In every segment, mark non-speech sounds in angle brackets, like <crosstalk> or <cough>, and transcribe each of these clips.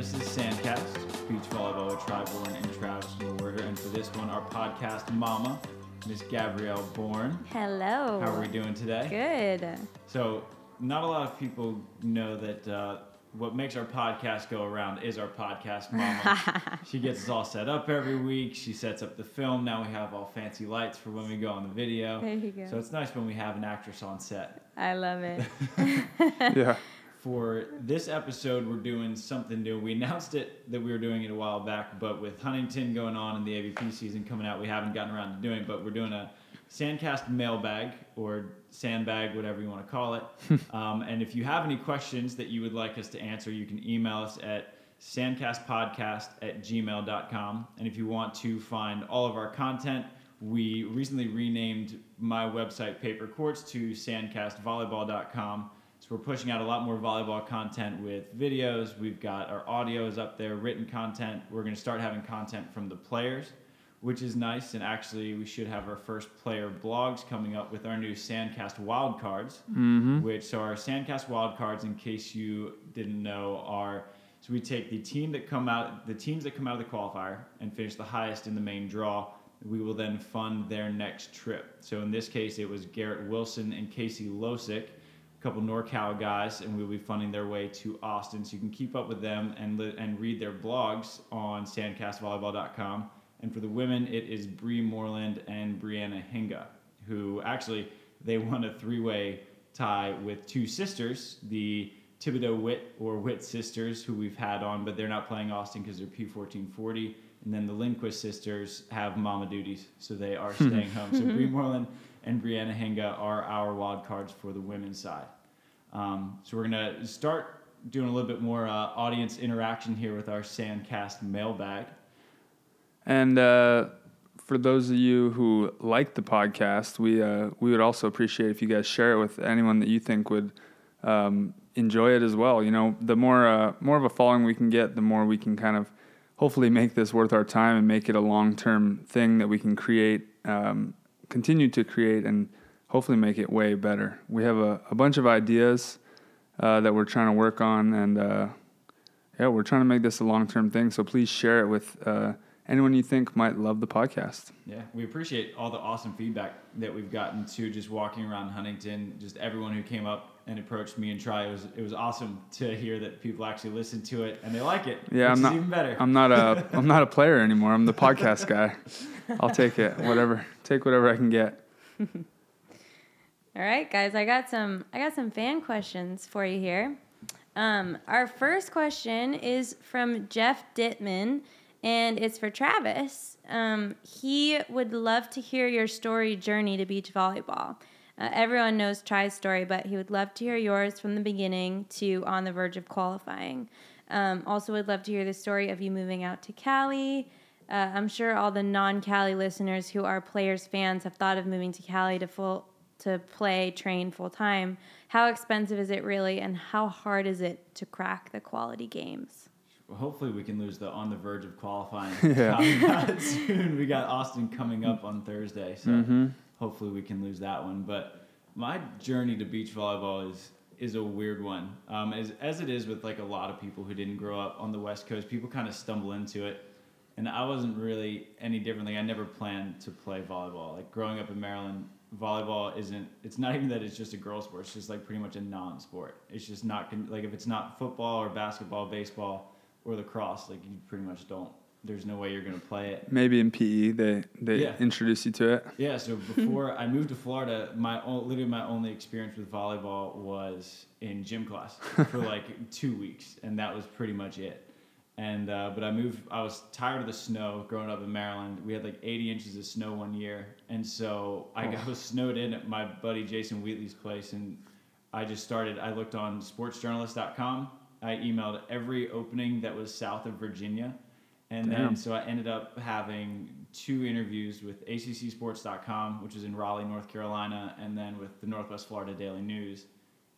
this is Sandcast, beach volleyball with Tri Bourne and Travis Mewhirter. And for this one, our podcast mama, Miss Gabrielle Bourne. Hello. How are we doing today? Good. So, not a lot of people know that uh, what makes our podcast go around is our podcast mama. <laughs> she gets us all set up every week. She sets up the film. Now we have all fancy lights for when we go on the video. There you go. So it's nice when we have an actress on set. I love it. <laughs> <laughs> yeah. For this episode, we're doing something new. We announced it that we were doing it a while back, but with Huntington going on and the AVP season coming out, we haven't gotten around to doing it. But we're doing a Sandcast mailbag or sandbag, whatever you want to call it. <laughs> um, and if you have any questions that you would like us to answer, you can email us at sandcastpodcast at gmail.com. And if you want to find all of our content, we recently renamed my website Paper Courts to sandcastvolleyball.com. So we're pushing out a lot more volleyball content with videos. We've got our audio is up there, written content. We're going to start having content from the players, which is nice. And actually, we should have our first player blogs coming up with our new Sandcast wildcards, Mm-hmm. which so our Sandcast wildcards, in case you didn't know, are so we take the team that come out, the teams that come out of the qualifier and finish the highest in the main draw. We will then fund their next trip. So in this case, it was Garrett Wilson and Casey Losick, a couple NorCal guys, and we'll be funding their way to Austin. So you can keep up with them and li- and read their blogs on sandcastvolleyball.com. And for the women, it is Bree Moreland and Brianna Hinga, who actually they won a three-way tie with two sisters, the Thibodeau Witt or Witt sisters, who we've had on, but they're not playing Austin because they're P1440. And then the Lindquist sisters have mama duties, so they are <laughs> staying home. So Bree Moreland and Brianna Henga are our wild cards for the women's side. Um, so we're gonna start doing a little bit more uh, audience interaction here with our Sandcast mailbag. And uh, for those of you who like the podcast, we uh, we would also appreciate if you guys share it with anyone that you think would um, enjoy it as well. You know, the more uh, more of a following we can get, the more we can kind of hopefully make this worth our time and make it a long term thing that we can create, um, continue to create, and hopefully make it way better. We have a, a bunch of ideas uh, that we're trying to work on, and uh, yeah, we're trying to make this a long term thing. So please share it with uh, anyone you think might love the podcast. Yeah, we appreciate all the awesome feedback that we've gotten to just walking around Huntington. Just everyone who came up and approached me and Tri. It was it was awesome to hear that people actually listen to it and they like it. Yeah, which I'm is not. even better. I'm not a. <laughs> I'm not a player anymore. I'm the podcast guy. I'll take it. Whatever. Take whatever I can get. <laughs> All right, guys, I got some I got some fan questions for you here. Um, our first question is from Jeff Dittman, and it's for Travis. Um, he would love to hear your story journey to beach volleyball. Uh, everyone knows Tri's story, but he would love to hear yours from the beginning to on the verge of qualifying. Um, also, would love to hear the story of you moving out to Cali. Uh, I'm sure all the non-Cali listeners who are players fans have thought of moving to Cali to full to play train full time. How expensive is it really, and how hard is it to crack the quality games? Hopefully we can lose the on the verge of qualifying <laughs> <laughs> Yeah. soon. We got Austin coming up on Thursday, so Mm-hmm. hopefully we can lose that one. But my journey to beach volleyball is is a weird one. Um, as as it is with like a lot of people who didn't grow up on the West Coast, people kind of stumble into it. And I wasn't really any different. Like I never planned to play volleyball. Like growing up in Maryland, volleyball isn't. It's not even that it's just a girl sport. It's just like pretty much a non-sport. It's just not like if it's not football or basketball, baseball or lacrosse, like you pretty much don't. There's no way you're gonna play it. Maybe in PE they they Yeah. introduce you to it. Yeah, so <laughs> before I moved to Florida, my literally my only experience with volleyball was in gym class for <laughs> like two weeks, and that was pretty much it. And uh, but I moved. I was tired of the snow. Growing up in Maryland, we had like 80 inches of snow one year, and so I Oh. got, <laughs> was snowed in at my buddy Jason Wheatley's place, and I just started. I looked on sportsjournalist.com. I emailed every opening that was south of Virginia, and then so I ended up having two interviews with ACCSports.com, which is in Raleigh, North Carolina, and then with the Northwest Florida Daily News.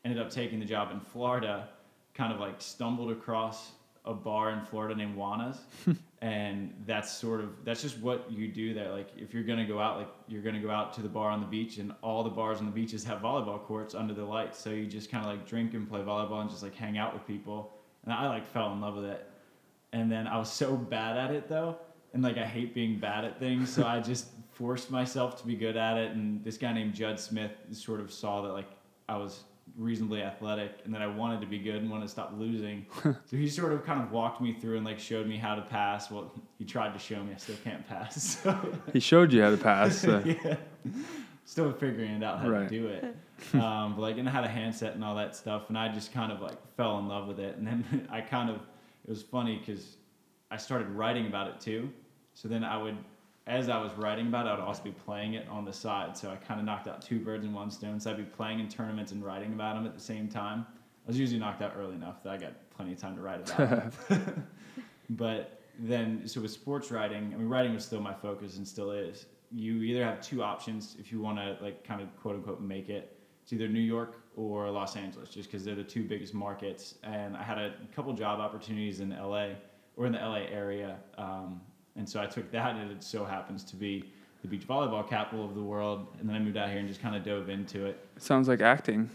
Ended up taking the job in Florida. Kind of like stumbled across a bar in Florida named Juana's, <laughs> and that's sort of that's just what you do there. Like if you're gonna go out, like you're gonna go out to the bar on the beach, and all the bars on the beaches have volleyball courts under the lights. So you just kind of like drink and play volleyball and just like hang out with people. And I like fell in love with it. and then I was so bad at it though, and like I hate being bad at things, so I just forced myself to be good at it. And this guy named Judd Smith sort of saw that like I was reasonably athletic and that I wanted to be good and wanted to stop losing. <laughs> so he sort of kind of walked me through and like showed me how to pass. Well, he tried to show me I still can't pass. <laughs> So He showed you how to pass. so- <laughs> yeah. Still figuring it out how Right. to do it. Um, but like and I had a handset and all that stuff and I just kind of like fell in love with it. And then I kind of it was funny because I started writing about it too. So then I would as I was writing about it, I would also be playing it on the side. So I kind of knocked out two birds in one stone. So I'd be playing in tournaments and writing about them at the same time. I was usually knocked out early enough that I got plenty of time to write about them. <laughs> <laughs> but then, so with sports writing, I mean, writing was still my focus and still is. You either have two options if you want to, like, kind of quote unquote make it. It's either New York or Los Angeles, just because they're the two biggest markets. And I had a couple job opportunities in LA or in the LA area. Um, and so I took that, and it so happens to be the beach volleyball capital of the world. And then I moved out here and just kind of dove into it. Sounds like acting.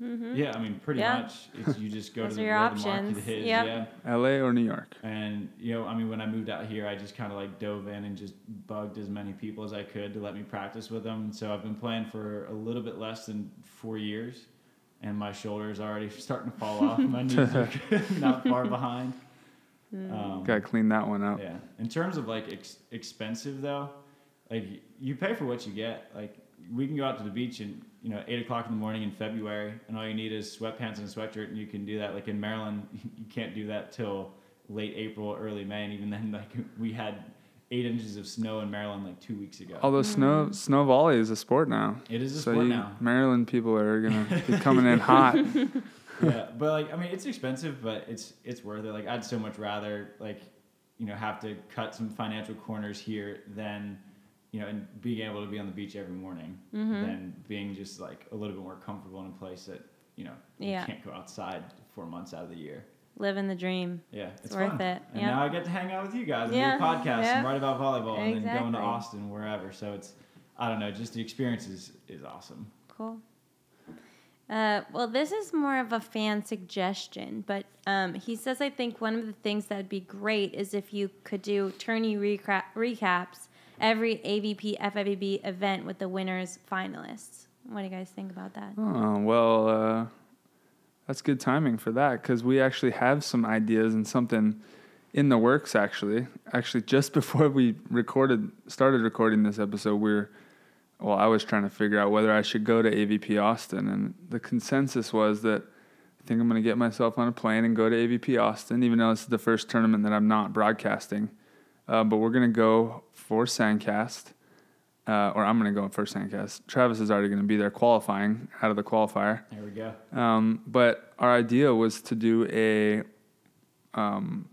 Yeah, I mean, pretty Mm-hmm. Yeah. much. It's, you just go to the, your where the market is. Yep. Yeah. LA or New York? And you know, I mean, when I moved out here, I just kind of like dove in and just bugged as many people as I could to let me practice with them. So I've been playing for a little bit less than four years, and my shoulders are already <laughs> starting to fall off. My knees are <laughs> not far behind. Um, Gotta clean that one up. yeah. In terms of like ex- expensive though, like you pay for what you get. Like we can go out to the beach and you know eight o'clock in the morning in February, and all you need is sweatpants and a sweatshirt, and you can do that. Like in Maryland, <laughs> you can't do that till late April, early May, and even then, <laughs> like we had eight inches of snow in Maryland like two weeks ago. Although snow snow volley is a sport now. It is a so sport you, now. Maryland people are gonna be <laughs> coming in hot. Yeah, but like I mean, it's expensive, but it's it's worth it. Like I'd so much rather like you know have to cut some financial corners here than you know and being able to be on the beach every morning Mm-hmm. than being just like a little bit more comfortable in a place that you know Yeah. you can't go outside four months out of the year. Living the dream. Yeah, it's, worth fun. it, And yeah. now I get to hang out with you guys and Yeah, do a podcast yeah. and write about volleyball and then going to Austin wherever. So it's I don't know, just the experience is, is awesome. Cool. Uh, well, this is more of a fan suggestion, but um, he says I think one of the things that'd be great is if you could do tourney recra- recaps every AVP FIVB event with the winners finalists. What do you guys think about that? Oh well, uh, that's good timing for that because we actually have some ideas and something in the works. Actually, actually, just <laughs> before we recorded, started recording this episode, we are well, I was trying to figure out whether I should go to AVP Austin, and the consensus was that I think I'm going to get myself on a plane and go to AVP Austin, even though this is the first tournament that I'm not broadcasting. Uh, but we're going to go for Sandcast, uh, or I'm going to go for Sandcast. Travis is already going to be there qualifying out of the qualifier. There we go. Um, but our idea was to do a um,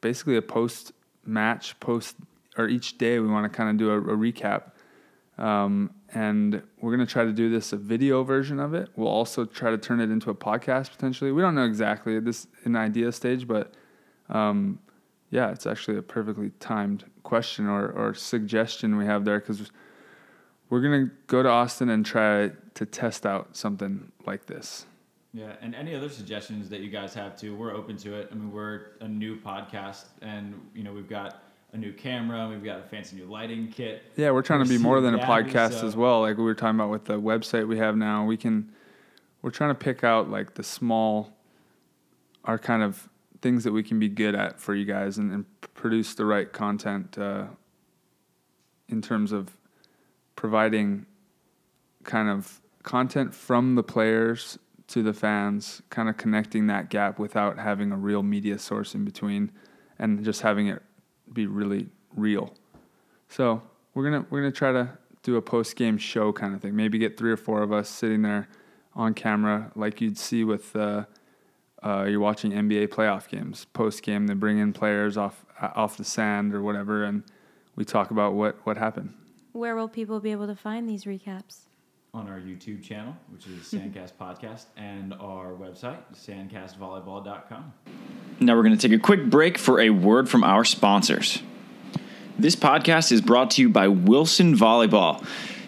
basically a post match, post or each day we want to kind of do a, a recap. Um, and we're going to try to do this a video version of it. We'll also try to turn it into a podcast potentially. We don't know exactly this in idea stage, but um, yeah, it's actually a perfectly timed question or, or suggestion we have there because we're going to go to Austin and try to test out something like this. Yeah, and any other suggestions that you guys have too, we're open to it. I mean, we're a new podcast, and you know we've got a new camera, we've got a fancy new lighting kit. Yeah, we're trying to be more than a podcast so- as well. Like we were talking about with the website we have now, we can we're trying to pick out like the small our kind of things that we can be good at for you guys and, and produce the right content uh, in terms of providing kind of content from the players to the fans, kind of connecting that gap without having a real media source in between and just having it be really real. So we're gonna we're gonna try to do a post game show kind of thing. Maybe get three or four of us sitting there on camera, like you'd see with uh, uh, you're watching NBA playoff games. Post game, they bring in players off uh, off the sand or whatever, and we talk about what what happened. Where will people be able to find these recaps? on our YouTube channel, which is <laughs> Sandcast Podcast, and our website, sandcastvolleyball.com. Now we're going to take a quick break for a word from our sponsors. This podcast is brought to you by Wilson Volleyball.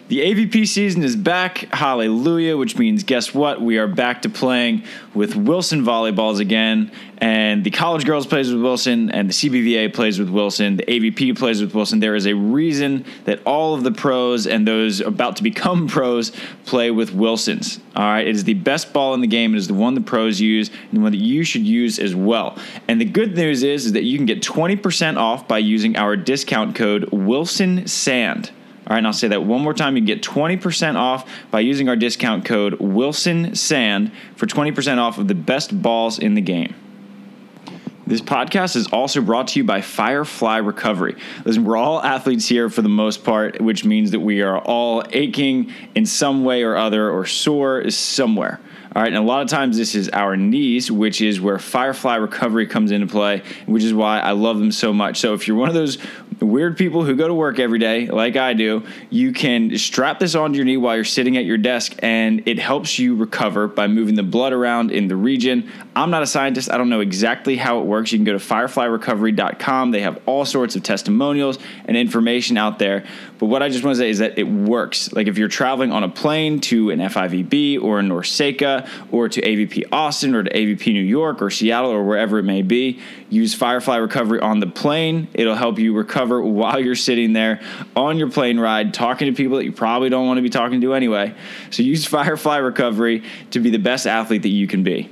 The AVP season is back. Hallelujah, which means guess what? We are back to playing with Wilson volleyballs again. And the college girls plays with Wilson, and the CBVA plays with Wilson. The AVP plays with Wilson. There is a reason that all of the pros and those about to become <laughs> pros play with Wilsons. All right, it is the best ball in the game. It is the one the pros use, and the one that you should use as well. And the good news is, is that you can get 20% off by using our discount code Wilson Sand. All right, and I'll say that one more time. You get 20% off by using our discount code Wilson Sand for 20% off of the best balls in the game. This podcast is also brought to you by Firefly Recovery. Listen, we're all athletes here for the most part, which means that we are all aching in some way or other or sore somewhere. All right, and a lot of times this is our knees, which is where Firefly Recovery comes into play, which is why I love them so much. So if you're one of those weird people who go to work every day, like I do, you can strap this onto your knee while you're sitting at your desk, and it helps you recover by moving the blood around in the region. I'm not a scientist, I don't know exactly how it works. You can go to fireflyrecovery.com. They have all sorts of testimonials and information out there. But what I just want to say is that it works. Like if you're traveling on a plane to an FIVB or a Or to AVP Austin or to AVP New York or Seattle or wherever it may be, use Firefly Recovery on the plane. It'll help you recover while you're sitting there on your plane ride talking to people that you probably don't want to be talking to anyway. So use Firefly Recovery to be the best athlete that you can be.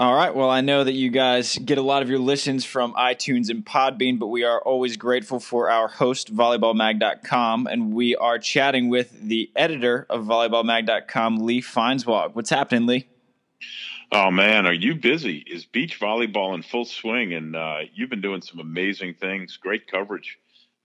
All right. Well, I know that you guys get a lot of your listens from iTunes and Podbean, but we are always grateful for our host, volleyballmag.com, and we are chatting with the editor of volleyballmag.com, Lee Feinswag. What's happening, Lee? Oh man, are you busy? Is beach volleyball in full swing? And uh, you've been doing some amazing things. Great coverage,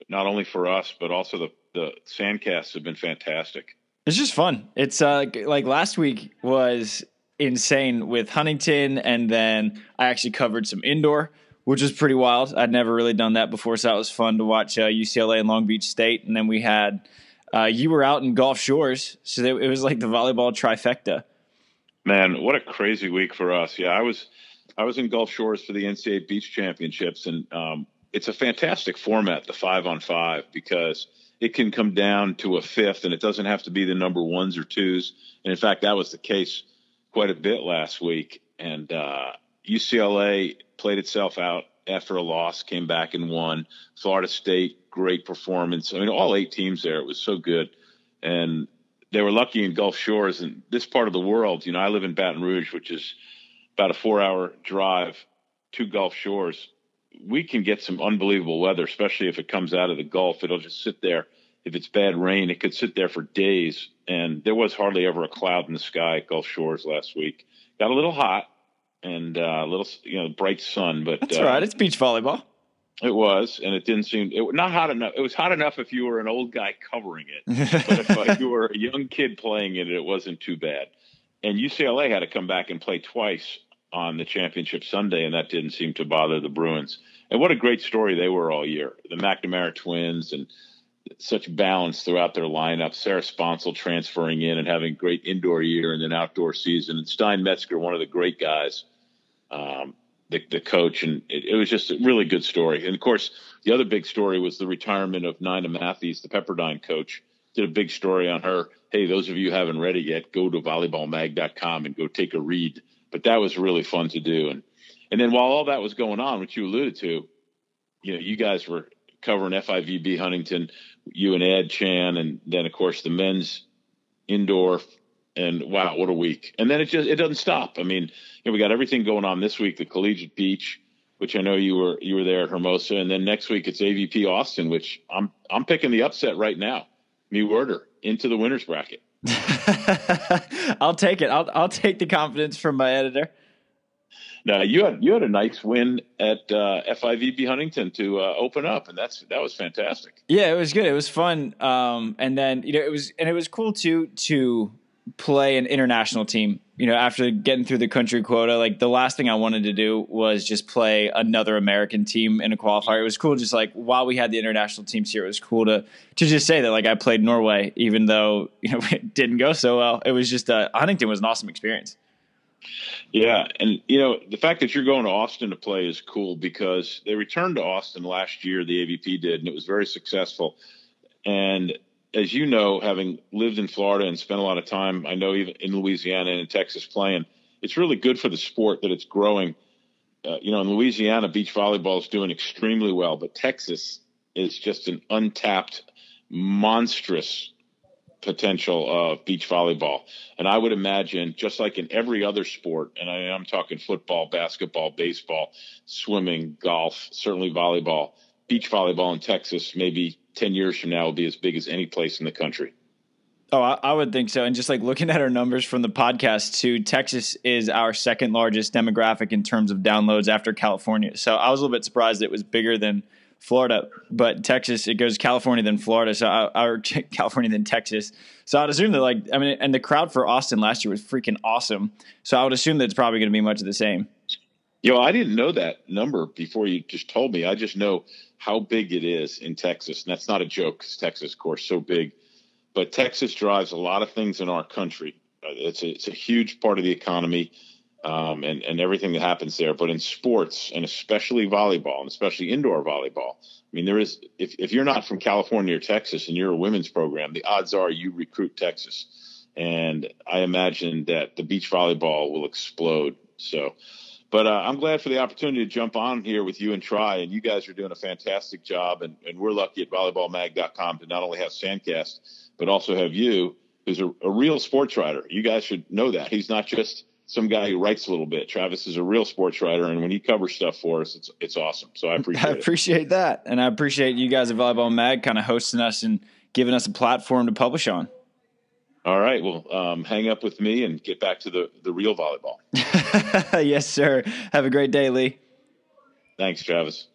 not only for us, but also the the sandcasts have been fantastic. It's just fun. It's uh, like last week was insane with Huntington, and then I actually covered some indoor, which was pretty wild. I'd never really done that before, so that was fun to watch uh, UCLA and Long Beach State, and then we had uh, you were out in Gulf Shores, so it was like the volleyball trifecta. Man, what a crazy week for us! Yeah, I was I was in Gulf Shores for the NCAA Beach Championships, and um, it's a fantastic format, the five on five, because it can come down to a fifth, and it doesn't have to be the number ones or twos. And in fact, that was the case quite a bit last week, and uh, UCLA played itself out after a loss, came back and won. Florida State, great performance. I mean, all eight teams there, it was so good, and they were lucky in Gulf Shores and this part of the world. You know, I live in Baton Rouge, which is about a four-hour drive to Gulf Shores. We can get some unbelievable weather, especially if it comes out of the Gulf. It'll just sit there if it's bad rain, it could sit there for days. And there was hardly ever a cloud in the sky at Gulf Shores last week. Got a little hot and uh, a little, you know, bright sun, but that's uh, right. It's beach volleyball. It was, and it didn't seem it not hot enough. It was hot enough if you were an old guy covering it, but if uh, you were a young kid playing it, it wasn't too bad. And UCLA had to come back and play twice on the championship Sunday, and that didn't seem to bother the Bruins. And what a great story they were all year. The McNamara twins and such balance throughout their lineup. Sarah Sponcil transferring in and having a great indoor year and an outdoor season, and Stein Metzger, one of the great guys, um, the, the coach, and it, it, was just a really good story. And of course, the other big story was the retirement of Nina Matthies, the Pepperdine coach. Did a big story on her. Hey, those of you haven't read it yet, go to volleyballmag.com and go take a read. But that was really fun to do. And and then while all that was going on, which you alluded to, you know, you guys were covering FIVB Huntington, you and Ed Chan, and then of course the men's indoor. And wow, what a week! And then it just it doesn't stop. I mean, you know, we got everything going on this week. The Collegiate Beach, which I know you were you were there at Hermosa, and then next week it's AVP Austin, which I'm I'm picking the upset right now. Mewhirter into the winners bracket. <laughs> I'll take it. I'll I'll take the confidence from my editor. Now you had you had a nice win at uh, FIVB Huntington to uh, open up, and that's that was fantastic. Yeah, it was good. It was fun, um, and then you know it was and it was cool too to play an international team. You know, after getting through the country quota, like the last thing I wanted to do was just play another American team in a qualifier. It was cool, just like while we had the international teams here, it was cool to to just say that like I played Norway, even though you know <laughs> it didn't go so well. It was just uh, Huntington was an awesome experience. Yeah, and you know the fact that you're going to Austin to play is cool because they returned to Austin last year. The AVP did, and it was very successful. And as you know, having lived in Florida and spent a lot of time, I know even in Louisiana and in Texas playing, it's really good for the sport that it's growing. Uh, you know, in Louisiana, beach volleyball is doing extremely well, but Texas is just an untapped, monstrous potential of beach volleyball. And I would imagine, just like in every other sport, and I, am talking football, basketball, baseball, swimming, golf, certainly volleyball, beach volleyball in Texas, maybe 10 years from now, will be as big as any place in the country. Oh, I, I, would think so. And just like looking at our numbers from the podcast, too, Texas is our second largest demographic in terms of downloads after California. So I was a little bit surprised it was bigger than Florida, but Texas, it goes California then Florida, so I, our <laughs> California then Texas. So I'd assume that like I mean, and the crowd for Austin last year was freaking awesome. So I would assume that it's probably going to be much of the same. Yo, I didn't know that number before you just told me. I just know how big it is in Texas, and that's not a joke. Cause Texas, of course, so big, but Texas drives a lot of things in our country. Uh, it's a, it's a huge part of the economy um, and, and everything that happens there. But in sports, and especially volleyball, and especially indoor volleyball, I mean, there is, if, if you're not from California or Texas and you're a women's program, the odds are you recruit Texas. And I imagine that the beach volleyball will explode. So, but uh, I'm glad for the opportunity to jump on here with you and Tri. And you guys are doing a fantastic job. And, and we're lucky at volleyballmag.com to not only have Sandcast, but also have you, who's a, a real sports writer. You guys should know that. He's not just some guy who writes a little bit. Travis is a real sports writer, and when he covers stuff for us, it's it's awesome. So I appreciate. <laughs> I appreciate it. that, and I appreciate you guys at Volleyball Mag kind of hosting us and giving us a platform to publish on. All right, well, um, hang up with me and get back to the the real volleyball. <laughs> yes, sir. Have a great day, Lee. Thanks, Travis.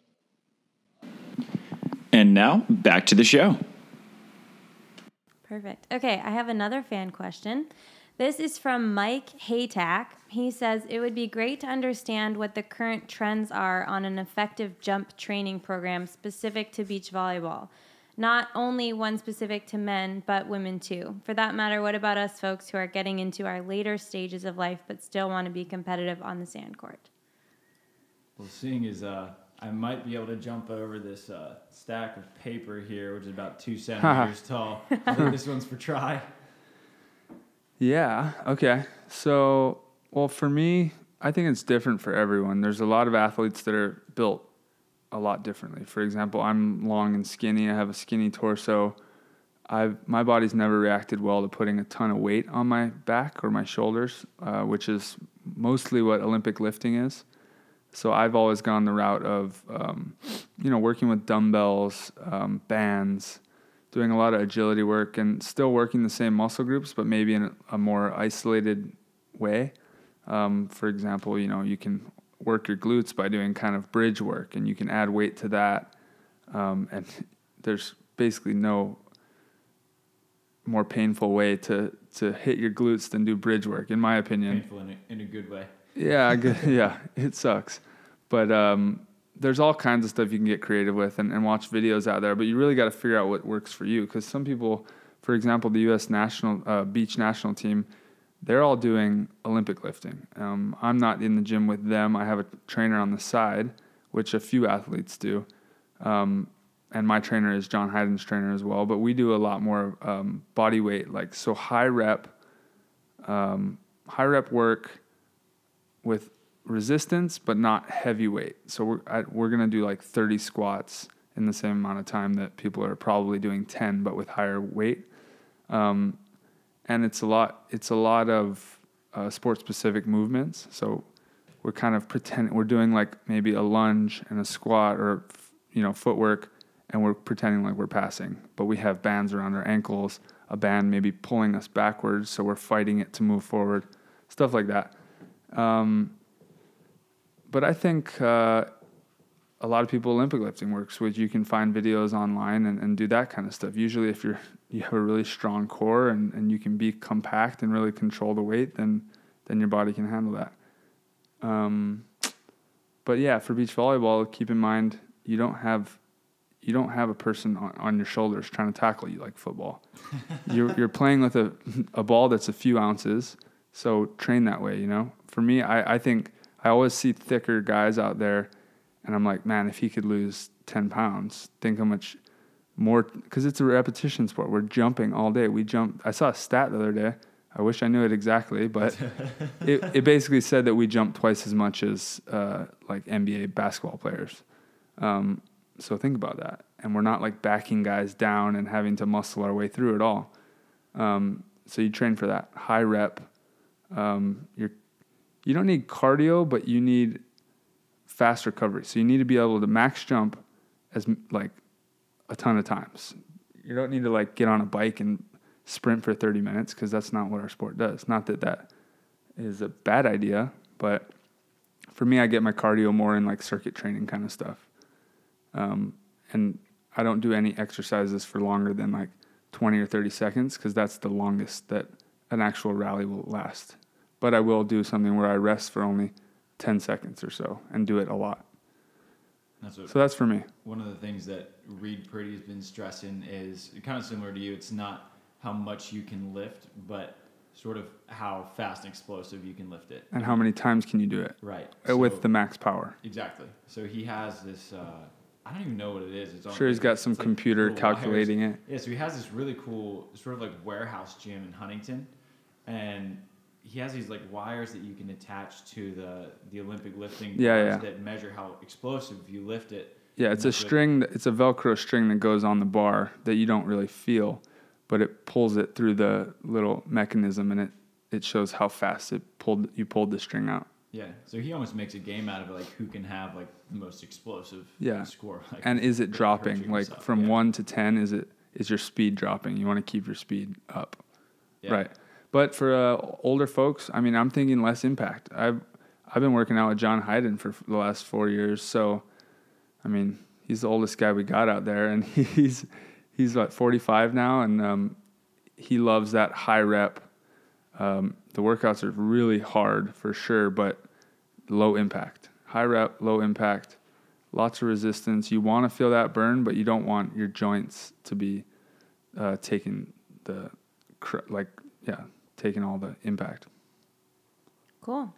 And now back to the show. Perfect. Okay, I have another fan question. This is from Mike Haytack. He says it would be great to understand what the current trends are on an effective jump training program specific to beach volleyball. Not only one specific to men, but women too. For that matter, what about us folks who are getting into our later stages of life but still want to be competitive on the sand court? Well, seeing as uh, I might be able to jump over this uh, stack of paper here, which is about two <laughs> centimeters tall. I think this one's for Tri. Yeah. Okay. So, well, for me, I think it's different for everyone. There's a lot of athletes that are built a lot differently. For example, I'm long and skinny. I have a skinny torso. I've my body's never reacted well to putting a ton of weight on my back or my shoulders, uh, which is mostly what Olympic lifting is. So I've always gone the route of, um, you know, working with dumbbells, um, bands, doing a lot of agility work and still working the same muscle groups, but maybe in a more isolated way. Um, for example, you know, you can work your glutes by doing kind of bridge work, and you can add weight to that. Um, and <laughs> there's basically no more painful way to to hit your glutes than do bridge work, in my opinion. Painful in a, in a good way. Yeah, <laughs> yeah, it sucks, but um, there's all kinds of stuff you can get creative with and, and watch videos out there, but you really got to figure out what works for you. Because some people, for example, the U.S. national uh, beach national team, they're all doing Olympic lifting. Um, I'm not in the gym with them. I have a trainer on the side, which a few athletes do. Um, and my trainer is John Hyden's trainer as well. But we do a lot more um, body weight, like so high rep, um, high rep work with resistance, but not heavy weight. So we're we're gonna do like 30 squats in the same amount of time that people are probably doing 10, but with higher weight. Um, and it's a lot. It's a lot of uh, sport specific movements. So we're kind of pretending we're doing like maybe a lunge and a squat or you know footwork, and we're pretending like we're passing. But we have bands around our ankles. A band maybe pulling us backwards, so we're fighting it to move forward. Stuff like that. Um, but I think uh, a lot of people Olympic lifting works, which you can find videos online and, and do that kind of stuff. Usually, if you're <laughs> you have a really strong core and, and you can be compact and really control the weight, then then your body can handle that. Um, but yeah, for beach volleyball, keep in mind you don't have you don't have a person on, on your shoulders trying to tackle you like football. <laughs> you're you're playing with a <laughs> a ball that's a few ounces, so train that way. You know, for me, I I think I always see thicker guys out there, and I'm like, man, if he could lose 10 pounds, think how much more because it's a repetition sport. We're jumping all day. We jump. I saw a stat the other day. I wish I knew it exactly, but <laughs> it, it basically said that we jump twice as much as uh, like NBA basketball players. Um, so think about that. And we're not like backing guys down and having to muscle our way through it all. Um, so you train for that high rep. Um, you're you don't need cardio, but you need fast recovery. So you need to be able to max jump as like a ton of times. You don't need to like get on a bike and sprint for 30 minutes because that's not what our sport does. Not that that is a bad idea, but for me, I get my cardio more in like circuit training kind of stuff. Um, and I don't do any exercises for longer than like 20 or 30 seconds because that's the longest that an actual rally will last. But I will do something where I rest for only 10 seconds or so and do it a lot. That's So that's for me. one of the things that Reid Priddy has been stressing is kind of similar to you. It's not how much you can lift, but sort of how fast and explosive you can lift it. And how many times can you do it Right. uh, So- with the max power? exactly. So he has this. Uh, I don't even know what it is. It's Sure, he's got some it's like computer wires. calculating it. Yeah, so he has this really cool sort of like warehouse gym in Huntington, and he has these like wires that you can attach to the the Olympic lifting Yeah, bars yeah. that measure how explosive you lift it. Yeah, it's a string. That, it's a Velcro string that goes on the bar that you don't really feel, but it pulls it through the little mechanism, and it it shows how fast it pulled. You pulled the string out. Yeah, so he almost makes a game out of it, like who can have like the most explosive Yeah. score. <laughs> Like, And is it dropping? Like from Yeah. one to ten, is it is your speed dropping? You want to keep your speed up, Yeah. right? But for uh, older folks, I mean, I'm thinking less impact. I've I've been working out with John Hyden for the last four years, so I mean, he's the oldest guy we got out there, and <laughs> he's he's what 45 now, and um, he loves that high rep. Um, the workouts are really hard for sure, but low impact. High rep, low impact, lots of resistance. You want to feel that burn, but you don't want your joints to be uh, taking the cr- like yeah, taking all the impact. Cool.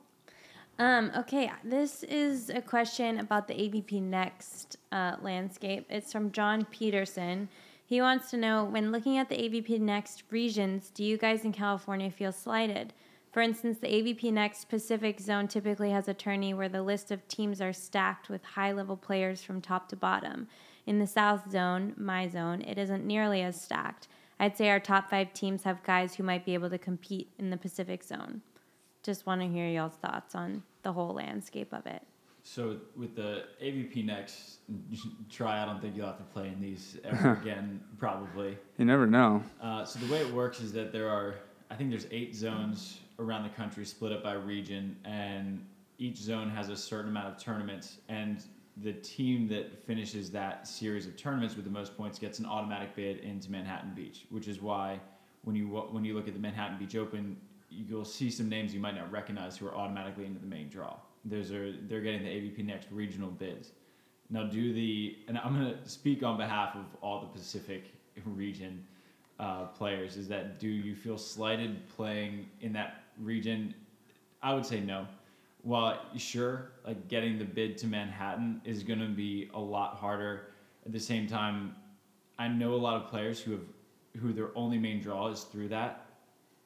Um, okay, this is a question about the AVP Next uh, landscape. It's from John Peterson. He wants to know when looking at the AVP Next regions, do you guys in California feel slighted? For instance, the AVP Next Pacific Zone typically has a tourney where the list of teams are stacked with high level players from top to bottom. In the South Zone, my zone, it isn't nearly as stacked. I'd say our top five teams have guys who might be able to compete in the Pacific Zone just want to hear y'all's thoughts on the whole landscape of it. So with the AVP next <laughs> Tri, I don't think you'll have to play in these ever <laughs> again, probably. You never know. Uh, so the way it works is that there are, I think there's eight zones around the country split up by region, and each zone has a certain amount of tournaments, and the team that finishes that series of tournaments with the most points gets an automatic bid into Manhattan Beach, which is why when you when you look at the Manhattan Beach Open, you'll see some names you might not recognize who are automatically into the main draw. Those are they're getting the AVP Next regional bids. Now do the and I'm gonna speak on behalf of all the Pacific <laughs> region uh, players. Is that do you feel slighted playing in that region? I would say no. While sure, like getting the bid to Manhattan is going to be a lot harder. At the same time, I know a lot of players who have who their only main draw is through that,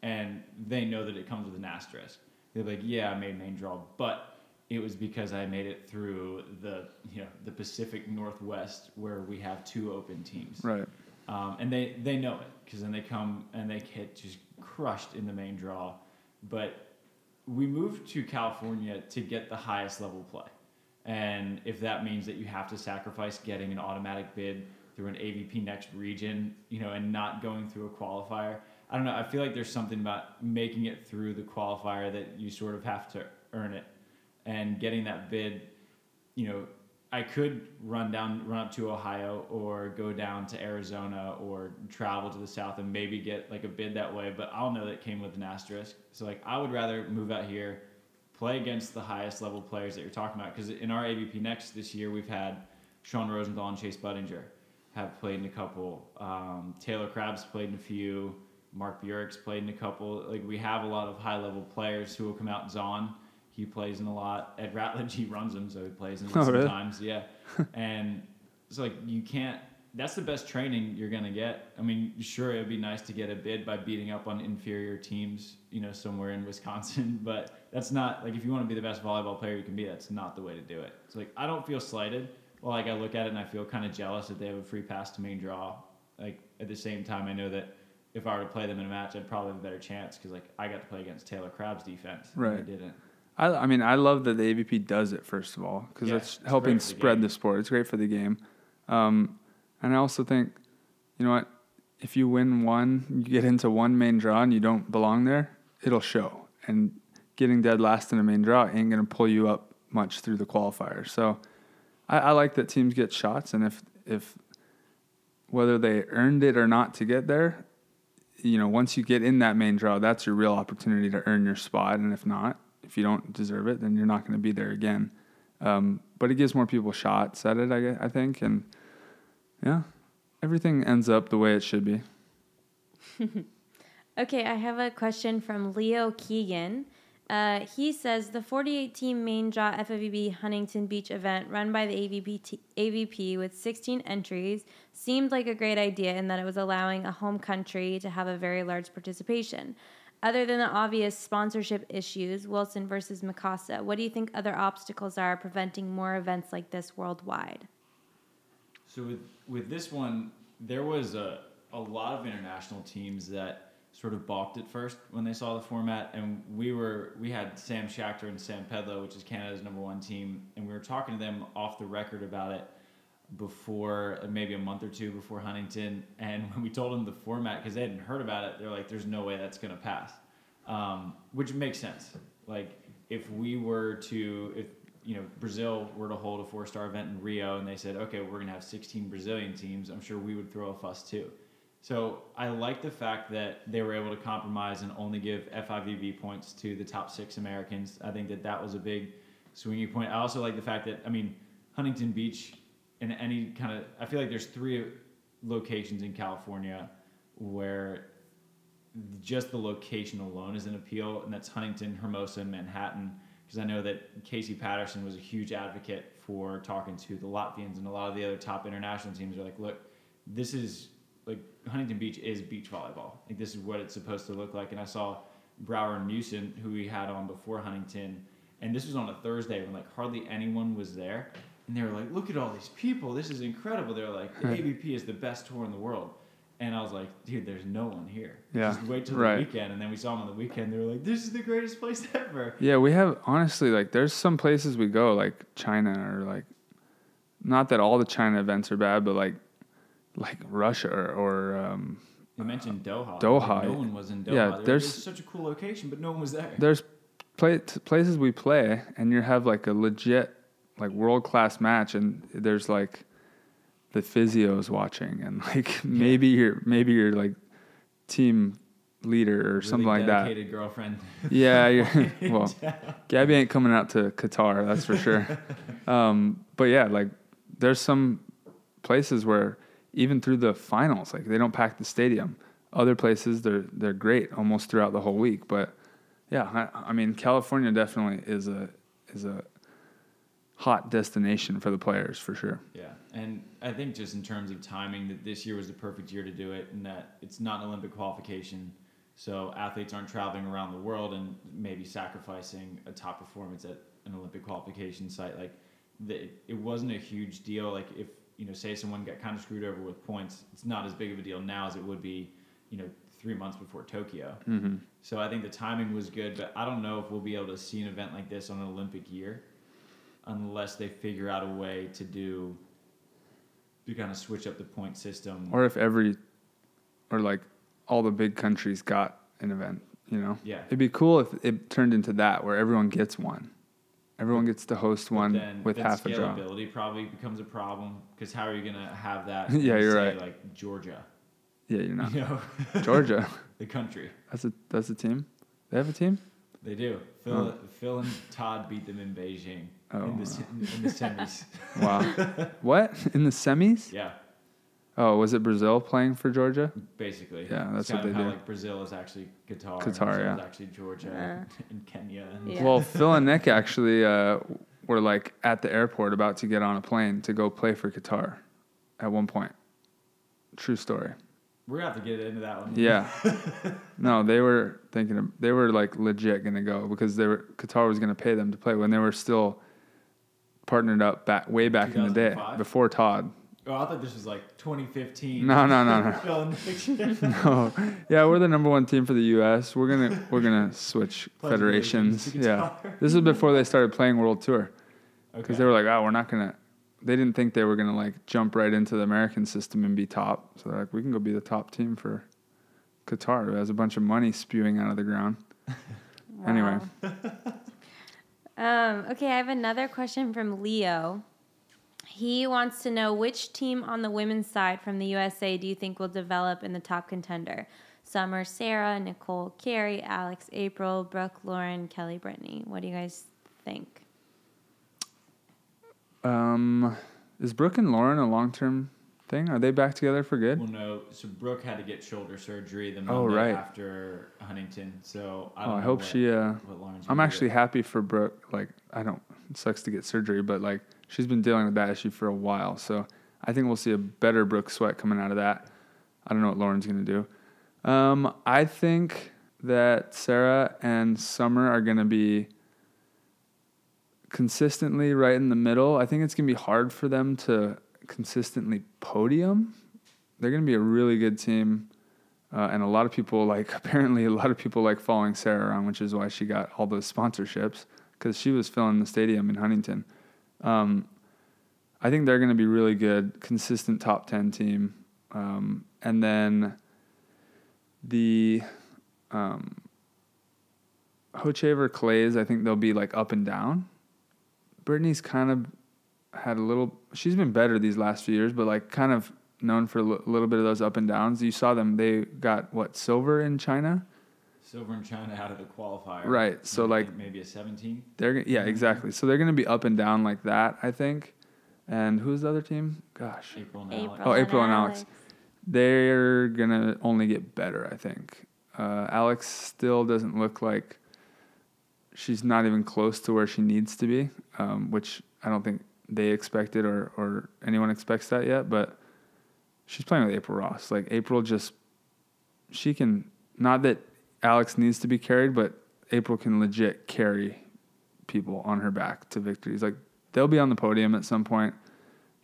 and they know that it comes with an asterisk. They're like, yeah, I made main draw, but it was because I made it through the you know the Pacific Northwest where we have two open teams Right. um, and they they know it because then they come and they get just crushed in the main draw. But we moved to California to get the highest level play, and if that means that you have to sacrifice getting an automatic bid through an AVP next region, you know, and not going through a qualifier, I don't know. I feel like there's something about making it through the qualifier that you sort of have to earn it, and getting that bid you know, I could run down, run up to Ohio, or go down to Arizona, or travel to the south and maybe get like a bid that way. But I'll know that came with an asterisk. So like, I would rather move out here, play against the highest level players that you're talking about. Because in our AVP next this year, we've had Sean Rosenthal and Chase Budinger have played in a couple. Um, Taylor Crabb's played in a few. Mark Burik's played in a couple. Like we have a lot of high level players who will come out. Zahn, he plays in a lot. Ed Ratledge, <laughs> he runs them, so he plays in Oh, really? sometimes. Yeah, <laughs> and it's like you can't that's the best training you're gonna get. I mean, sure, it'd be nice to get a bid by beating up on inferior teams, you know, somewhere in Wisconsin, <laughs> but that's not like if you want to be the best volleyball player you can be, that's not the way to do it. It's like I don't feel slighted. Well, like I look at it and I feel kind of jealous that they have a free pass to main draw. Like at the same time, I know that if I were to play them in a match, I'd probably have a better chance because like I got to play against Taylor Crabb's defense. and Right. they didn't. I, I mean, I love that the AVP does it first of all because Yeah, it's it's helping for the spread the sport. It's great for the game, um, and I also think, you know what, if you win one, you get into one main draw and you don't belong there, it'll show. And getting dead last in a main draw ain't gonna pull you up much through the qualifiers. So, I, I like that teams get shots, and if if whether they earned it or not to get there, you know, once you get in that main draw, that's your real opportunity to earn your spot. And if not, if you don't deserve it, then you're not going to be there again. Um, but it gives more people shots at it, I, I think. And yeah, everything ends up the way it should be. <laughs> Okay, I have a question from Leo Keegan. Uh, he says the 48 team main draw FIVB Huntington Beach event run by the AVP, t- AVP with 16 entries seemed like a great idea in that it was allowing a home country to have a very large participation. Other than the obvious sponsorship issues, Wilson versus Mikasa, what do you think other obstacles are preventing more events like this worldwide? So with with this one, there was a a lot of international teams that sort of balked at first when they saw the format, and we were we had Sam Schachter and Sam Pedlow, which is Canada's number one team, and we were talking to them off the record about it before uh, maybe a month or two before Huntington, and <laughs> when we told them the format because they hadn't heard about it, they're like, "There's no way that's gonna pass," um, which makes sense. Like if we were to if you know Brazil were to hold a four star event in Rio and they said, "Okay, we're gonna have 16 Brazilian teams," I'm sure we would throw a fuss too. So I like the fact that they were able to compromise and only give FIVB points to the top six Americans. I think that that was a big swinging point. I also like the fact that I mean Huntington Beach in any kind of I feel like there's three locations in California where just the location alone is an appeal, and that's Huntington, Hermosa, and Manhattan. Because I know that Casey Patterson was a huge advocate for talking to the Latvians and a lot of the other top international teams are like, look, this is like Huntington Beach is beach volleyball. Like this is what it's supposed to look like. And I saw Brouwer and Meeuwsen, who we had on before Huntington, and this was on a Thursday when like hardly anyone was there. And they were like, look at all these people. This is incredible. They're like, the. AVP is the best tour in the world. And I was like, dude, there's no one here. Yeah, Just wait till right. the weekend. And then we saw them on the weekend. They were like, this is the greatest place <laughs> ever. Yeah, we have honestly like there's some places we go like China or like not that all the China events are bad, but like like Russia or, or um, You mentioned Doha. Doha. Like, no one was in Doha. Yeah, They were like, there's- "This is such a cool location, but no one was there. there's pla- places we play and you have like a legit like world class match and there's like the physios watching and like <laughs> maybe you're maybe you're like team leader or Really something like that. dedicated girlfriend. <laughs> Yeah, <laughs> you're, well, Gabby ain't coming out to Qatar, that's for sure. um, but yeah, like there's some places where even through the finals, like they don't pack the stadium. Other places they're they're great almost throughout the whole week. But yeah, I, I mean California definitely is a is a hot destination for the players for sure. Yeah, and I think just in terms of timing, that this year was the perfect year to do it, and that it's not an Olympic qualification, so athletes aren't traveling around the world and maybe sacrificing a top performance at an Olympic qualification site. Like, the, it wasn't a huge deal. Like, if you know, say someone got kind of screwed over with points, it's not as big of a deal now as it would be, you know, three months before Tokyo. Mm-hmm. So I think the timing was good, but I don't know if we'll be able to see an event like this on an Olympic year unless they figure out a way to do to kind of switch up the point system. Or if every or like all the big countries got an event, you know. yeah. It'd be cool if it turned into that where everyone gets one. Everyone gets to host one then, with then half a draw. scalability probably becomes a problem because how are you gonna have that? <laughs> Yeah, you're say, right. Like Georgia, Yeah, you're not. <laughs> you know, <laughs> Georgia. the country. That's a that's a team. They have a team. They do. Phil, oh. Phil and Todd beat them in Beijing Oh, in, the, se- in the semis. <laughs> Wow. <laughs> what in the semis? yeah, Oh, was it Brazil playing for Georgia? basically. Yeah, that's It's what of they how, do. Like Brazil is actually Qatar. Qatar, yeah. Is actually Georgia Uh. <laughs> and Kenya. And Yeah. Well, Phil and Nick actually uh, were like at the airport about to get on a plane to go play for Qatar at one point. True story. We're gonna have to get into that one. Yeah. no, they were thinking of, they were like legit gonna go because they were Qatar was gonna pay them to play when they were still partnered up back way back in the day 2005? before Todd. Oh, I thought this was like 2015. No, no, no, no. Fell in the picture. No. Yeah, we're the number one team for the U.S. We're gonna we're gonna switch <laughs> federations. Yeah, this is before they started playing World Tour because Okay. they were like, oh, we're not gonna. They didn't think they were gonna like jump right into the American system and be top. So they're like, we can go be the top team for Qatar, who has a bunch of money spewing out of the ground. <laughs> Anyway. <laughs> Um, okay, I have another question from Leo. He wants to know which team on the women's side from the USA do you think will develop in the top contender? Summer, Sarah, Nicole, Carrie, Alex, April, Brooke, Lauren, Kelly, Brittany. What do you guys think? Um, is Brooke and Lauren a long term thing? Are they back together for good? Well, no. So Brooke had to get shoulder surgery the Oh, Monday right. after Huntington. So I Oh, I hope what- she. Uh, what Lauren's I'm actually happy for Brooke. Like, I don't. It sucks to get surgery, but like she's been dealing with that issue for a while. So I think we'll see a better Brooke Sweat coming out of that. I don't know what Lauren's gonna do. Um, I think that Sarah and Summer are gonna be consistently right in the middle. I think it's gonna be hard for them to consistently podium. They're gonna be a really good team. Uh, and a lot of people like <laughs> apparently a lot of people like following Sarah around, which is why she got all those sponsorships because she was filling the stadium in Huntington. Um, I think they're going to be really good, consistent top ten team, um, and then the um, Hochevar Claes. I think they'll be like up and down. Brittany's kind of had a little. She's been better these last few years, but like kind of known for a little bit of those up and downs. You saw them; they got what silver in China. Silver in China out of the qualifier. Right, so, I like- maybe a 17. They're g- yeah, exactly. So they're going to be up and down like that, I think. And who's the other team? Gosh, April and April. Alex. Oh, April and Alex. they're gonna only get better. I think. Uh, Alex still doesn't look like she's not even close to where she needs to be, um, which I don't think they expected or or anyone expects that yet. But she's playing with April Ross. Like April just she can not that Alex needs to be carried, but April can legit carry people on her back to victories. Like they'll be on the podium at some point.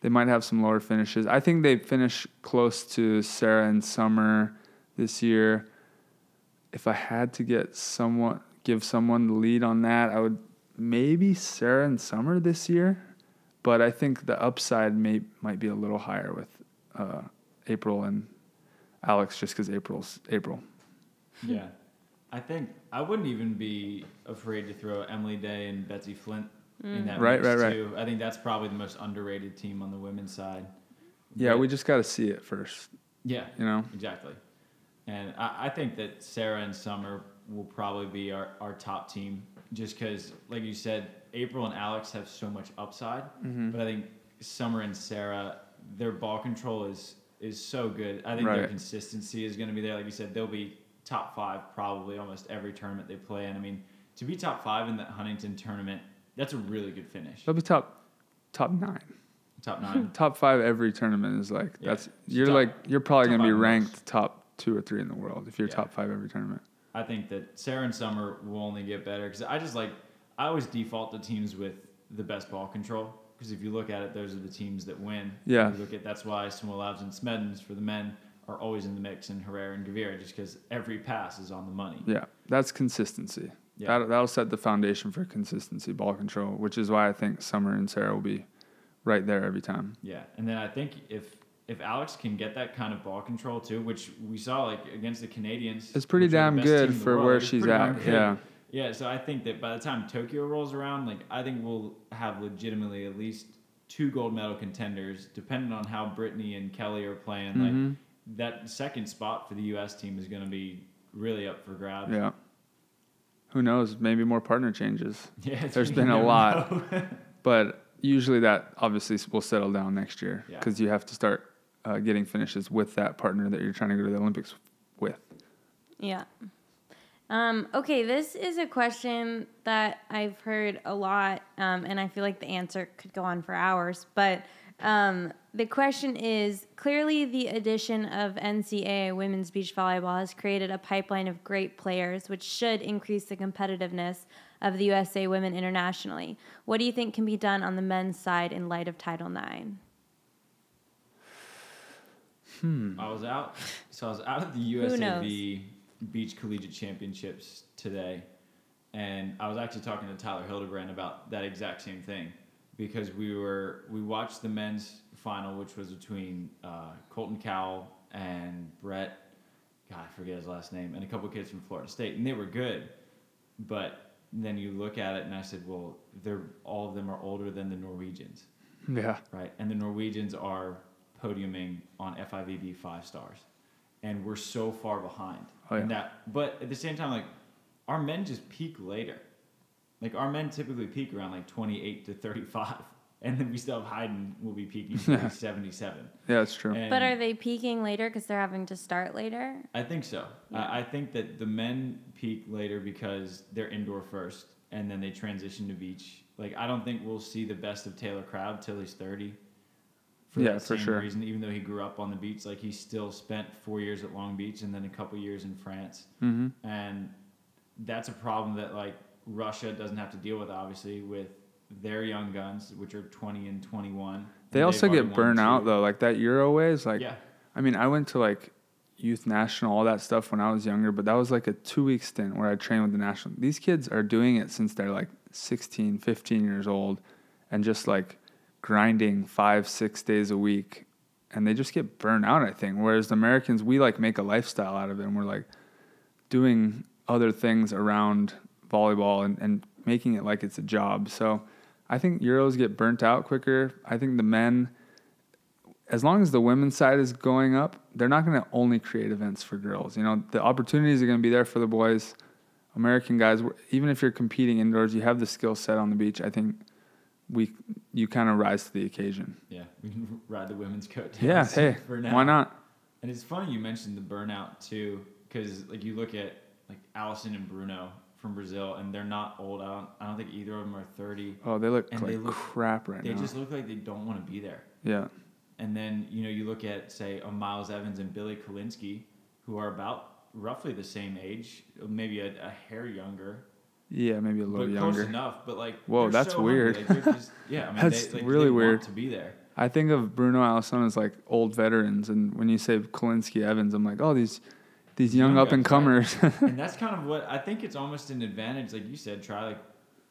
They might have some lower finishes. I think they finish close to Sarah and Summer this year. If I had to get someone give someone the lead on that, I would maybe Sarah and Summer this year. But I think the upside may might be a little higher with uh, April and Alex, just because April's April. Yeah. I think I wouldn't even be afraid to throw Emily Day and Betsy Flint in that Right, mix right, right. too. I think that's probably the most underrated team on the women's side. Yeah, But- we just got to see it first. yeah, You know. exactly. And I, I think that Sarah and Summer will probably be our, our top team just because, like you said, April and Alex have so much upside. Mm-hmm. But I think Summer and Sarah, their ball control is is so good. I think their consistency is going to be there. Like you said, they'll be top five probably almost every tournament they play in. I mean, to be top five in the Huntington tournament, that's a really good finish. They'll be top top nine. Top <laughs> nine. top five every tournament is like Yeah. that's you're top- like you're probably gonna be five most. ranked top two or three in the world if you're Yeah. top five every tournament. I think that Sarah and Summer will only get better because I just like I always default to teams with the best ball control because if you look at it, those are the teams that win. Yeah. If you look at that's why Labs and Smedins for the men are always in the mix, and Herrera and Gavira just because every pass is on the money. Yeah, that's consistency. Yeah. That that'll set the foundation for consistency ball control, which is why I think Summer and Sarah will be right there every time. Yeah, and then I think if if Alex can get that kind of ball control too, which we saw like against the Canadians, It's pretty which are the damn good team in the for world, where she's at, yeah. Yeah, so I think that by the time Tokyo rolls around, like I think we'll have legitimately at least two gold medal contenders, depending on how Brittany and Kelly are playing. Mm-hmm. Like that second spot for the U.S. team is going to be really up for grabs. Yeah. Who knows? Maybe more partner changes. <laughs> Yeah, it's- There's you been a lot. <laughs> But usually that obviously will settle down next year Yeah. because you have to start uh, getting finishes with that partner that you're trying to go to the Olympics with. Yeah. Um, okay, this is a question that I've heard a lot, um, and I feel like the answer could go on for hours. But Um, the question is clearly the addition of NCAA women's beach volleyball has created a pipeline of great players, which should increase the competitiveness of the USA women internationally. What do you think can be done on the men's side in light of Title IX? I was out, so I was out of the knows? USAV Beach Collegiate Championships today, and I was actually talking to Tyler Hildebrand about that exact same thing because we were we watched the men's final, which was between uh, Colton Cowell and Brett. God, I forget his last name, and a couple kids from Florida State, and they were good, but then you look at it, and I said, well, they're all of them are older than the Norwegians Yeah. right? And the Norwegians are podiuming on FIVB five stars, and we're so far behind. Oh, yeah. that, but at the same time, like our men just peak later. Like our men typically peak around like twenty eight to thirty five, <laughs> and then we still have Hayden will be peaking Yeah. <laughs> seventy seven. Yeah, that's true. And But are they peaking later because they're having to start later? I think so. Yeah. I, I think that the men peak later because they're indoor first, and then they transition to beach. Like I don't think we'll see the best of Taylor Crabb till he's thirty. Yeah, that for same sure. Reason, even though he grew up on the beach, like he still spent four years at Long Beach and then a couple years in France, hmm and that's a problem that like Russia doesn't have to deal with. Obviously, with their young guns, which are twenty and twenty one. They also get burnt out though. Like that Euro way is like. yeah, I mean, I went to like youth national, all that stuff when I was younger, but that was like a two week stint where I trained with the national. These kids are doing it since they're like 16, 15 years old and just like grinding five, six days a week. And they just get burnt out, I think. Whereas the Americans, we like make a lifestyle out of it and we're like doing other things around volleyball and, and making it like it's a job. So I think Euros get burnt out quicker. I think the men, as long as the women's side is going up, they're not going to only create events for girls. You know, the opportunities are going to be there for the boys. American guys, even if you're competing indoors, you have the skill set on the beach. I think we you kind of rise to the occasion. yeah, we can <laughs> ride the women's coat. Yeah, hey, <laughs> for now. why not? And it's funny you mentioned the burnout too, because like you look at like Alison and Bruno from Brazil, and they're not old. I don't, I don't think either of them are thirty. Oh, they look And like they look- crap right They now. They just look like they don't want to be there. yeah, And then you know you look at say a Miles Evans and Billy Kolinske, who are about roughly the same age, maybe a, a hair younger, yeah, maybe a but little close younger. enough. But like, Whoa, that's so weird. Like, just, yeah, I <laughs> mean, That's they, like, really weird. To be there. I think of Bruno Alison as like old veterans, and when you say Kolinske Evans, I'm like, oh, these these young, Young up and comers. <laughs> and that's kind of what I think it's almost an advantage, like you said, Tri like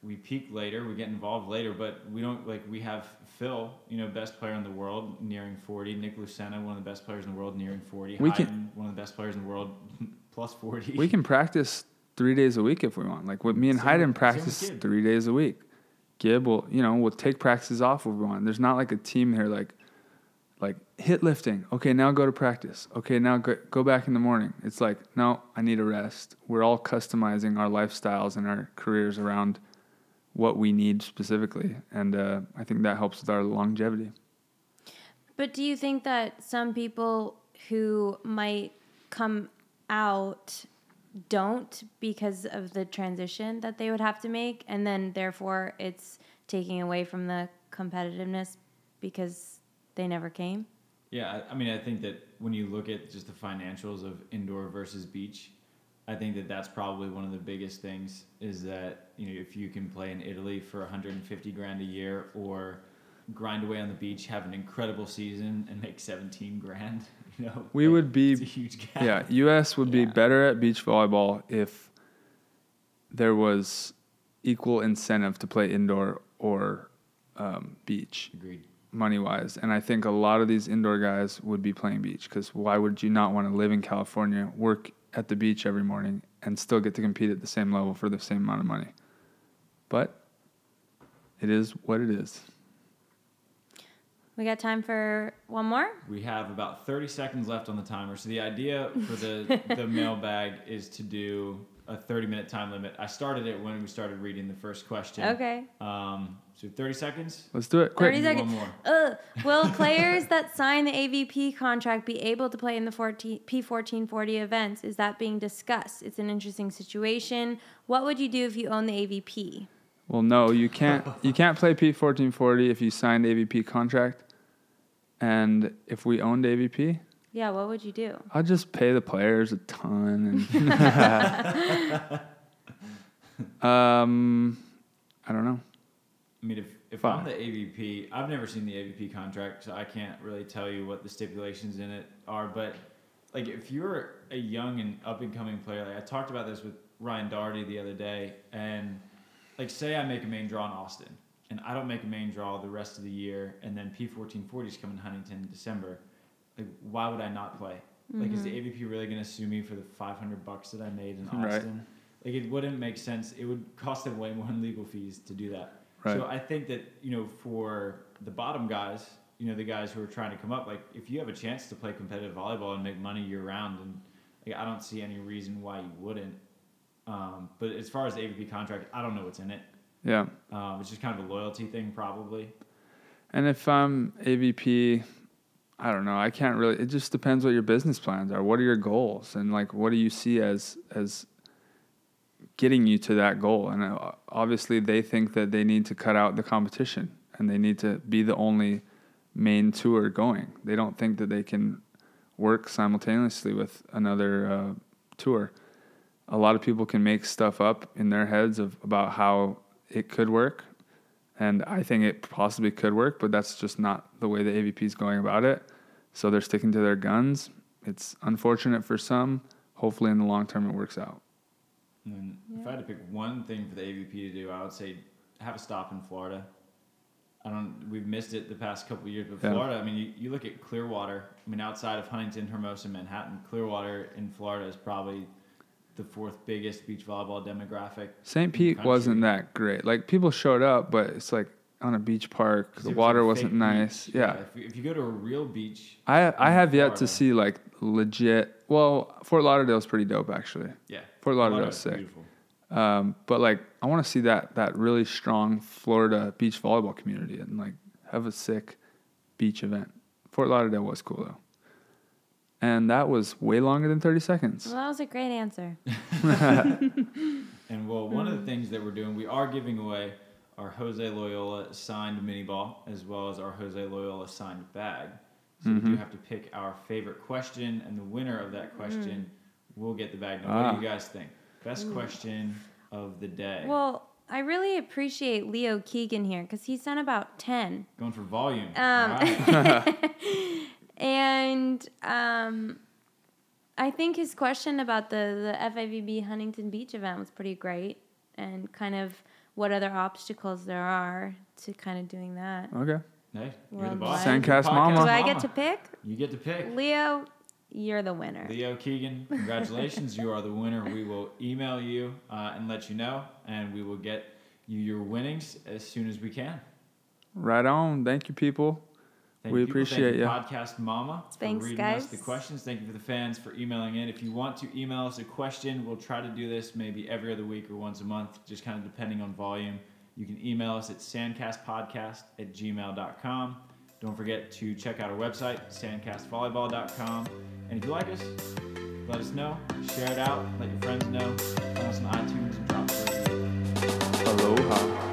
we peak later, we get involved later, but we don't like we have Phil, you know, best player in the world, nearing forty. Nick Lucena, one of the best players in the world, nearing forty. We can- one of the best players in the world, <laughs> plus forty. we can practice three days a week if we want. Like with me and Same Hayden with- same with practice three days a week. Gibb will, you know, we'll take practices off if we want. There's not like a team here like, like hit lifting. Okay, now go to practice. Okay, now go, go back in the morning. It's like, no, I need a rest. We're all customizing our lifestyles and our careers around what we need specifically, and uh, I think that helps with our longevity. But do you think that some people who might come out don't because of the transition that they would have to make and then therefore it's taking away from the competitiveness because they never came? Yeah, I I mean, I think that when you look at just the financials of indoor versus beach, I think that that's probably one of the biggest things is that you know if you can play in Italy for 150 grand a year or grind away on the beach, have an incredible season, and make 17 grand, <laughs> know, We would be- a huge gap. Yeah, U.S. would be better at beach volleyball if there was equal incentive to play indoor or um, beach, Agreed. money wise. And I think a lot of these indoor guys would be playing beach because why would you not want to live in California, work at the beach every morning, and still get to compete at the same level for the same amount of money? But it is what it is. We got time for one more? We have about 30 seconds left on the timer. So the idea for the <laughs> the mailbag is to do a 30 minute time limit. I started it when we started reading the first question. Okay. Um, so 30 seconds. Let's do it quick. 30 seconds. one more. Uh, will <laughs> players that sign the AVP contract be able to play in the 14, P1440 events? Is that being discussed? It's an interesting situation. What would you do if you own the AVP? Well, no, you can't. You can't play P fourteen forty if you signed AVP contract. And if we owned AVP, Yeah, what would you do? I'd just pay the players a ton. And <laughs> um, I don't know. I mean, if, if Fine. I'm the AVP, I've never seen the AVP contract, so I can't really tell you what the stipulations in it are. But like, if you're a young and up and coming player, like I talked about this with Ryan Doherty the other day, and like, say I make a main draw in Austin, and I don't make a main draw the rest of the year, and then P1440 is coming to Huntington in December. Like, why would I not play? Like, is the mm-hmm. AVP really going to sue me for the 500 bucks that I made in Right. Austin? Like, it wouldn't make sense. It would cost them way more in legal fees to do that. Right. So I think that you know, for the bottom guys, you know, the guys who are trying to come up, like if you have a chance to play competitive volleyball and make money year round, and like, I don't see any reason why you wouldn't. Um, but as far as the AVP contract, I don't know what's in it. Yeah. Um, it's just kind of a loyalty thing, probably. And if I'm AVP, I don't know. I can't really. It just depends what your business plans are. What are your goals, and like, what do you see as as getting you to that goal? And uh, obviously, they think that they need to cut out the competition, and they need to be the only main tour going. They don't think that they can work simultaneously with another uh, tour. A lot of people can make stuff up in their heads of about how it could work, and I think it possibly could work, but that's just not the way the AVP is going about it. So they're sticking to their guns. It's unfortunate for some. Hopefully, in the long term, it works out. And if I had to pick one thing for the AVP to do, I would say have a stop in Florida. I don't. We've missed it the past couple of years, but Yeah. Florida. I mean, you, you look at Clearwater. I mean, outside of Huntington, Hermosa, Manhattan, Clearwater in Florida is probably the fourth biggest beach volleyball demographic. St. Pete wasn't that great. Like people showed up, but it's like on a beach park. The was water a wasn't nice. beach. Yeah. If, you- if you go to a real beach, I I have yet to see like legit. Well, Fort Lauderdale's pretty dope actually. yeah, Fort Lauderdale's Lauderdale's sick. beautiful. Um, but like I want to see that that really strong Florida beach volleyball community and like have a sick beach event. Fort Lauderdale was cool though. And that was way longer than 30 seconds. Well, that was a great answer. <laughs> <laughs> And well, one of the things that we're doing, we are giving away our Jose Loiola signed mini ball as well as our Jose Loiola signed bag. So we do have to pick our favorite question, and the winner of that question will get the bag. Now, what Ah. do you guys think? Best question of the day. Well, I really appreciate Leo Keegan here because he's done about 10. Going for volume. Um, All right. <laughs> And um, I think his question about the, the FIVB Huntington Beach event was pretty great and kind of what other obstacles there are to kind of doing that. Okay. hey, you're the boss. Sandcast You're mama. Do I get to pick? You get to pick. Leo, you're the winner. Leo Keegan, <laughs> congratulations. you are the winner. We will email you uh, and let you know, and we will get you your winnings as soon as we can. Right on. Thank you, people. Thank We you, people. appreciate Thank you, ya. Podcast Mama, for Thanks, reading us the questions. Thank you for the fans for emailing in. If you want to email us a question, we'll try to do this maybe every other week or once a month, just kind of depending on volume. You can email us at sandcastpodcast at gmail.com. Don't forget to check out our website, sandcastvolleyball.com. And if you like us, let us know. Share it out. Let your friends know. Find us on iTunes and drop us a review. Aloha.